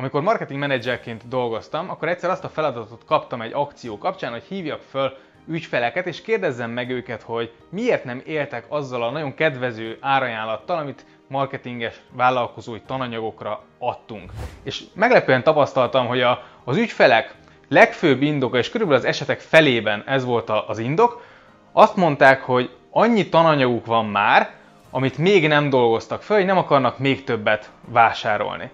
Amikor marketing menedzserként dolgoztam, akkor egyszer azt a feladatot kaptam egy akció kapcsán, hogy hívjak föl ügyfeleket, és kérdezzem meg őket, hogy miért nem éltek azzal a nagyon kedvező árajánlattal, amit marketinges vállalkozói tananyagokra adtunk. És meglepően tapasztaltam, hogy a, az ügyfelek legfőbb indoka, és körülbelül az esetek felében ez volt az indok, azt mondták, hogy annyi tananyaguk van már, amit még nem dolgoztak föl, hogy nem akarnak még többet vásárolni.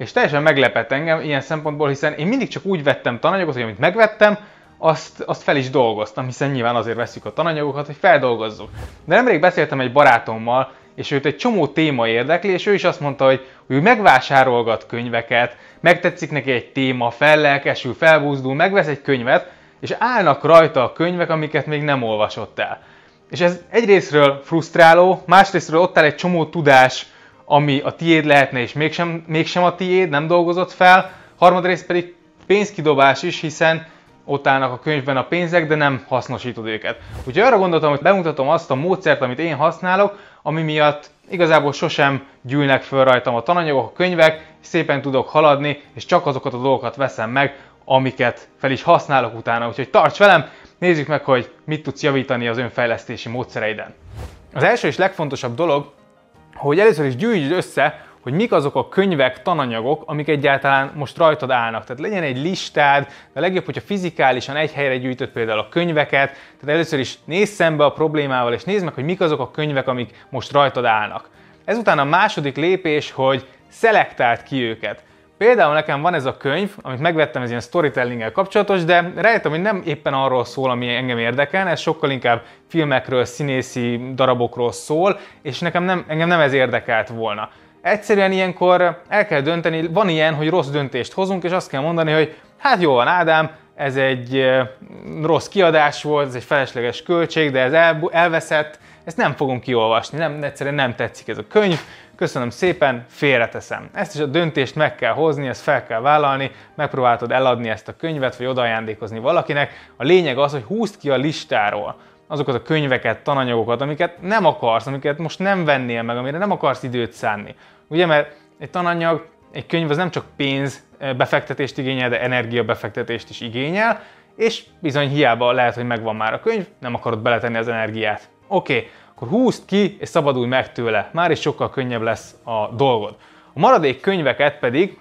És teljesen meglepett engem ilyen szempontból, hiszen én mindig csak úgy vettem tananyagot, hogy amit megvettem, azt, azt fel is dolgoztam, hiszen nyilván azért veszük a tananyagokat, hogy feldolgozzuk. De nemrég beszéltem egy barátommal, és őt egy csomó téma érdekli, és ő is azt mondta, hogy ő megvásárolgat könyveket, megtetszik neki egy téma, fellelkesül, felbúzdul, megvesz egy könyvet, és állnak rajta a könyvek, amiket még nem olvasott el. És ez egyrésztről frusztráló, másrésztről ott áll egy csomó tudás, ami a tiéd lehetne, és mégsem, mégsem a tiéd, nem dolgozott fel, harmadrészt pedig pénzkidobás is, hiszen ott állnak a könyvben a pénzek, de nem hasznosítod őket. Úgyhogy arra gondoltam, hogy bemutatom azt a módszert, amit én használok, ami miatt igazából sosem gyűlnek föl rajtam a tananyagok, a könyvek, szépen tudok haladni, és csak azokat a dolgokat veszem meg, amiket fel is használok utána. Úgyhogy tarts velem, nézzük meg, hogy mit tudsz javítani az önfejlesztési módszereiden. Az első és legfontosabb dolog, hogy először is gyűjtsd össze, hogy mik azok a könyvek, tananyagok, amik egyáltalán most rajtad állnak. Tehát legyen egy listád, de legjobb, hogyha fizikálisan egy helyre gyűjtöd például a könyveket, tehát először is nézz szembe a problémával, és nézd meg, hogy mik azok a könyvek, amik most rajtad állnak. Ezután a második lépés, hogy szelektált ki őket. Például nekem van ez a könyv, amit megvettem, ez ilyen storytelling kapcsolatos, de rájöttem, hogy nem éppen arról szól, ami engem érdekel, ez sokkal inkább filmekről, színészi darabokról szól, és nekem nem, engem nem ez érdekelt volna. Egyszerűen ilyenkor el kell dönteni, van ilyen, hogy rossz döntést hozunk, és azt kell mondani, hogy hát jó van Ádám, ez egy rossz kiadás volt, ez egy felesleges költség, de ez el, elveszett, ezt nem fogom kiolvasni, nem, egyszerűen nem tetszik ez a könyv, köszönöm szépen, félreteszem. Ezt is a döntést meg kell hozni, ezt fel kell vállalni, megpróbáltad eladni ezt a könyvet, vagy odaajándékozni valakinek. A lényeg az, hogy húzd ki a listáról azokat a könyveket, tananyagokat, amiket nem akarsz, amiket most nem vennél meg, amire nem akarsz időt szánni. Ugye, mert egy tananyag, egy könyv az nem csak pénz befektetést igényel, de energia befektetést is igényel, és bizony hiába lehet, hogy megvan már a könyv, nem akarod beletenni az energiát. Oké, okay, akkor húzd ki, és szabadulj meg tőle. Már is sokkal könnyebb lesz a dolgod. A maradék könyveket pedig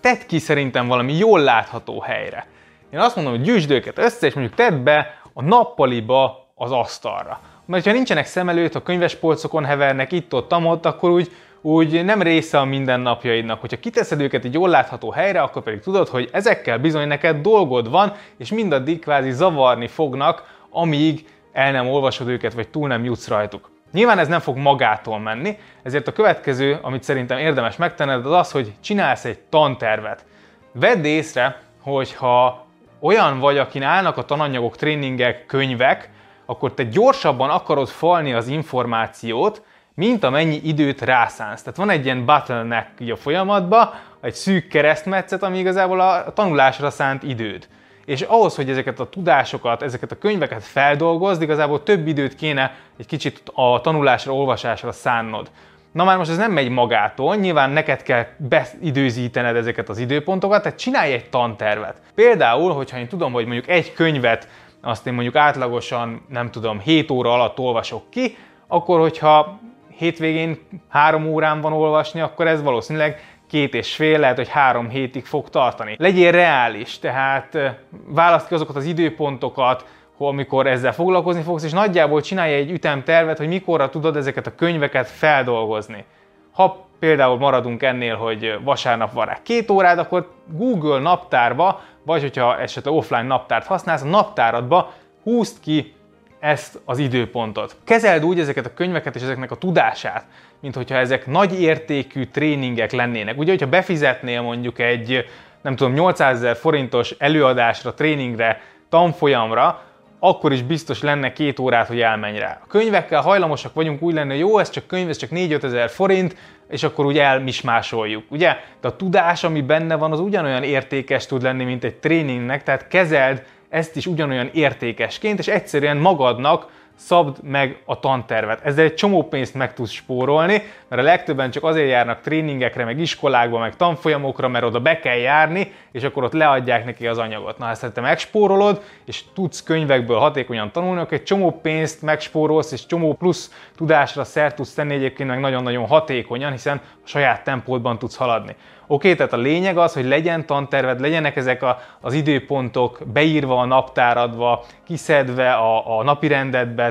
tedd ki szerintem valami jól látható helyre. Én azt mondom, hogy gyűjtsd őket össze, és mondjuk tedd be a nappaliba az asztalra. Mert ha nincsenek szem előtt, a könyvespolcokon hevernek itt-ott, ott, akkor úgy, úgy nem része a mindennapjaidnak. Hogyha kiteszed őket egy jól látható helyre, akkor pedig tudod, hogy ezekkel bizony neked dolgod van, és mindaddig kvázi zavarni fognak, amíg el nem olvasod őket, vagy túl nem jutsz rajtuk. Nyilván ez nem fog magától menni, ezért a következő, amit szerintem érdemes megtenned, az az, hogy csinálsz egy tantervet. Vedd észre, hogy ha olyan vagy, akin állnak a tananyagok, tréningek, könyvek, akkor te gyorsabban akarod falni az információt, mint amennyi időt rászánsz. Tehát van egy ilyen bottleneck a folyamatban, egy szűk keresztmetszet, ami igazából a tanulásra szánt időd. És ahhoz, hogy ezeket a tudásokat, ezeket a könyveket feldolgozd, igazából több időt kéne egy kicsit a tanulásra, olvasásra szánnod. Na már most ez nem megy magától, nyilván neked kell beidőzítened ezeket az időpontokat, tehát csinálj egy tantervet. Például, hogyha én tudom, hogy mondjuk egy könyvet, azt én mondjuk átlagosan, nem tudom, 7 óra alatt olvasok ki, akkor hogyha hétvégén három órán van olvasni, akkor ez valószínűleg két és fél, lehet, hogy három hétig fog tartani. Legyél reális, tehát választ ki azokat az időpontokat, amikor ezzel foglalkozni fogsz, és nagyjából csinálja egy ütemtervet, hogy mikorra tudod ezeket a könyveket feldolgozni. Ha például maradunk ennél, hogy vasárnap van rá két órád, akkor Google naptárba, vagy hogyha esetleg offline naptárt használsz, a naptáradba húzd ki ezt az időpontot. Kezeld úgy ezeket a könyveket és ezeknek a tudását, mint hogyha ezek nagy értékű tréningek lennének. Ugye, hogyha befizetnél mondjuk egy, nem tudom, 800 ezer forintos előadásra, tréningre, tanfolyamra, akkor is biztos lenne két órát, hogy elmenj rá. A könyvekkel hajlamosak vagyunk úgy lenni, hogy jó, ez csak könyv, ez csak 4-5 ezer forint, és akkor úgy elmismásoljuk, ugye? De a tudás, ami benne van, az ugyanolyan értékes tud lenni, mint egy tréningnek, tehát kezeld ezt is ugyanolyan értékesként, és egyszerűen magadnak szabd meg a tantervet. Ezzel egy csomó pénzt meg tudsz spórolni, mert a legtöbben csak azért járnak tréningekre, meg iskolákba, meg tanfolyamokra, mert oda be kell járni, és akkor ott leadják neki az anyagot. Na, ezt te megspórolod, és tudsz könyvekből hatékonyan tanulni, akkor egy csomó pénzt megspórolsz, és csomó plusz tudásra szert tudsz tenni egyébként meg nagyon-nagyon hatékonyan, hiszen a saját tempódban tudsz haladni. Oké, tehát a lényeg az, hogy legyen tanterved, legyenek ezek a, az időpontok beírva a naptáradva, kiszedve a, a napi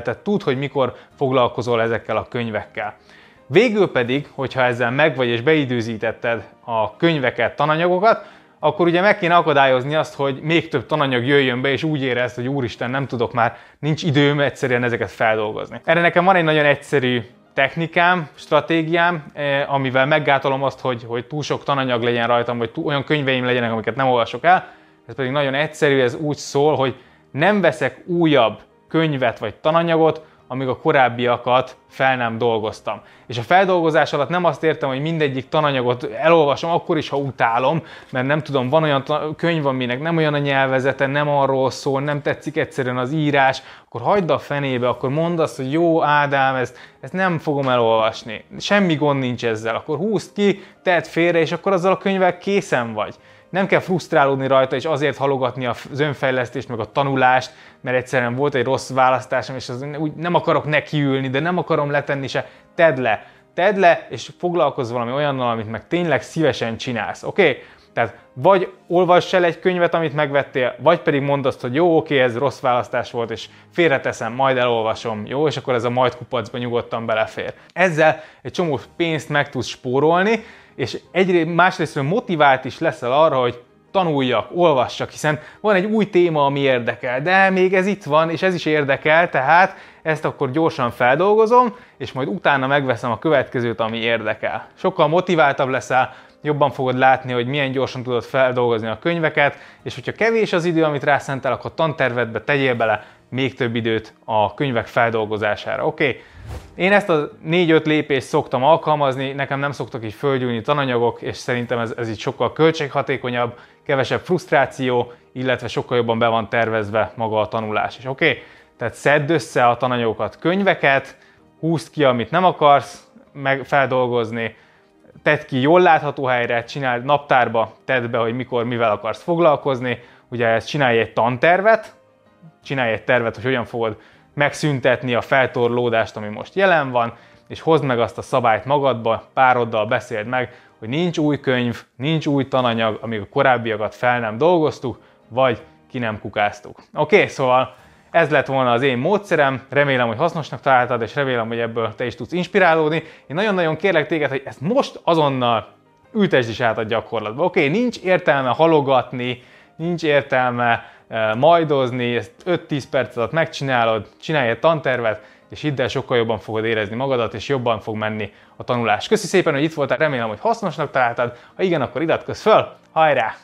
tehát tud, hogy mikor foglalkozol ezekkel a könyvekkel. Végül pedig, hogyha ezzel meg vagy és beidőzítetted a könyveket, tananyagokat, akkor ugye meg kéne akadályozni azt, hogy még több tananyag jöjjön be, és úgy érezd, hogy úristen, nem tudok már, nincs időm egyszerűen ezeket feldolgozni. Erre nekem van egy nagyon egyszerű technikám, stratégiám, eh, amivel meggátolom azt, hogy, hogy túl sok tananyag legyen rajtam, vagy túl, olyan könyveim legyenek, amiket nem olvasok el. Ez pedig nagyon egyszerű, ez úgy szól, hogy nem veszek újabb könyvet vagy tananyagot, amíg a korábbiakat fel nem dolgoztam. És a feldolgozás alatt nem azt értem, hogy mindegyik tananyagot elolvasom, akkor is, ha utálom, mert nem tudom, van olyan könyv, aminek nem olyan a nyelvezete, nem arról szól, nem tetszik egyszerűen az írás, akkor hagyd a fenébe, akkor mondd azt, hogy jó Ádám, ezt, ezt nem fogom elolvasni. Semmi gond nincs ezzel. Akkor húzd ki, tedd félre, és akkor azzal a könyvvel készen vagy nem kell frusztrálódni rajta, és azért halogatni az önfejlesztést, meg a tanulást, mert egyszerűen volt egy rossz választásom, és az úgy nem akarok nekiülni, de nem akarom letenni se. Tedd le, tedd le, és foglalkozz valami olyannal, amit meg tényleg szívesen csinálsz, oké? Okay? Tehát vagy olvass el egy könyvet, amit megvettél, vagy pedig mondd azt, hogy jó, oké, ez rossz választás volt, és félreteszem, majd elolvasom, jó, és akkor ez a majd kupacba nyugodtan belefér. Ezzel egy csomó pénzt meg tudsz spórolni, és egyrészt másrészt motivált is leszel arra, hogy tanuljak, olvassak, hiszen van egy új téma, ami érdekel, de még ez itt van, és ez is érdekel, tehát ezt akkor gyorsan feldolgozom, és majd utána megveszem a következőt, ami érdekel. Sokkal motiváltabb leszel, jobban fogod látni, hogy milyen gyorsan tudod feldolgozni a könyveket, és hogyha kevés az idő, amit rászentel, akkor tantervedbe tegyél bele még több időt a könyvek feldolgozására. Oké? Okay? Én ezt a 4-5 lépést szoktam alkalmazni, nekem nem szoktak így földgyújni tananyagok, és szerintem ez, ez így sokkal költséghatékonyabb, kevesebb frusztráció, illetve sokkal jobban be van tervezve maga a tanulás is. Oké? Okay? Tehát szedd össze a tananyagokat, könyveket, húzd ki, amit nem akarsz meg feldolgozni, tedd ki jól látható helyre, csináld naptárba, tedd be, hogy mikor, mivel akarsz foglalkozni, ugye ezt csinálj egy tantervet, csinálj egy tervet, hogy hogyan fogod megszüntetni a feltorlódást, ami most jelen van, és hozd meg azt a szabályt magadba, pároddal beszéld meg, hogy nincs új könyv, nincs új tananyag, amíg a korábbiakat fel nem dolgoztuk, vagy ki nem kukáztuk. Oké, okay, szóval ez lett volna az én módszerem, remélem, hogy hasznosnak találtad, és remélem, hogy ebből te is tudsz inspirálódni. Én nagyon-nagyon kérlek téged, hogy ezt most azonnal ültesd is át a gyakorlatba. Oké, okay, nincs értelme halogatni, nincs értelme majdozni, ezt 5-10 perc alatt megcsinálod, csinálj egy tantervet, és hidd el, sokkal jobban fogod érezni magadat, és jobban fog menni a tanulás. Köszi szépen, hogy itt voltál, remélem, hogy hasznosnak találtad. Ha igen, akkor iratkozz föl, hajrá!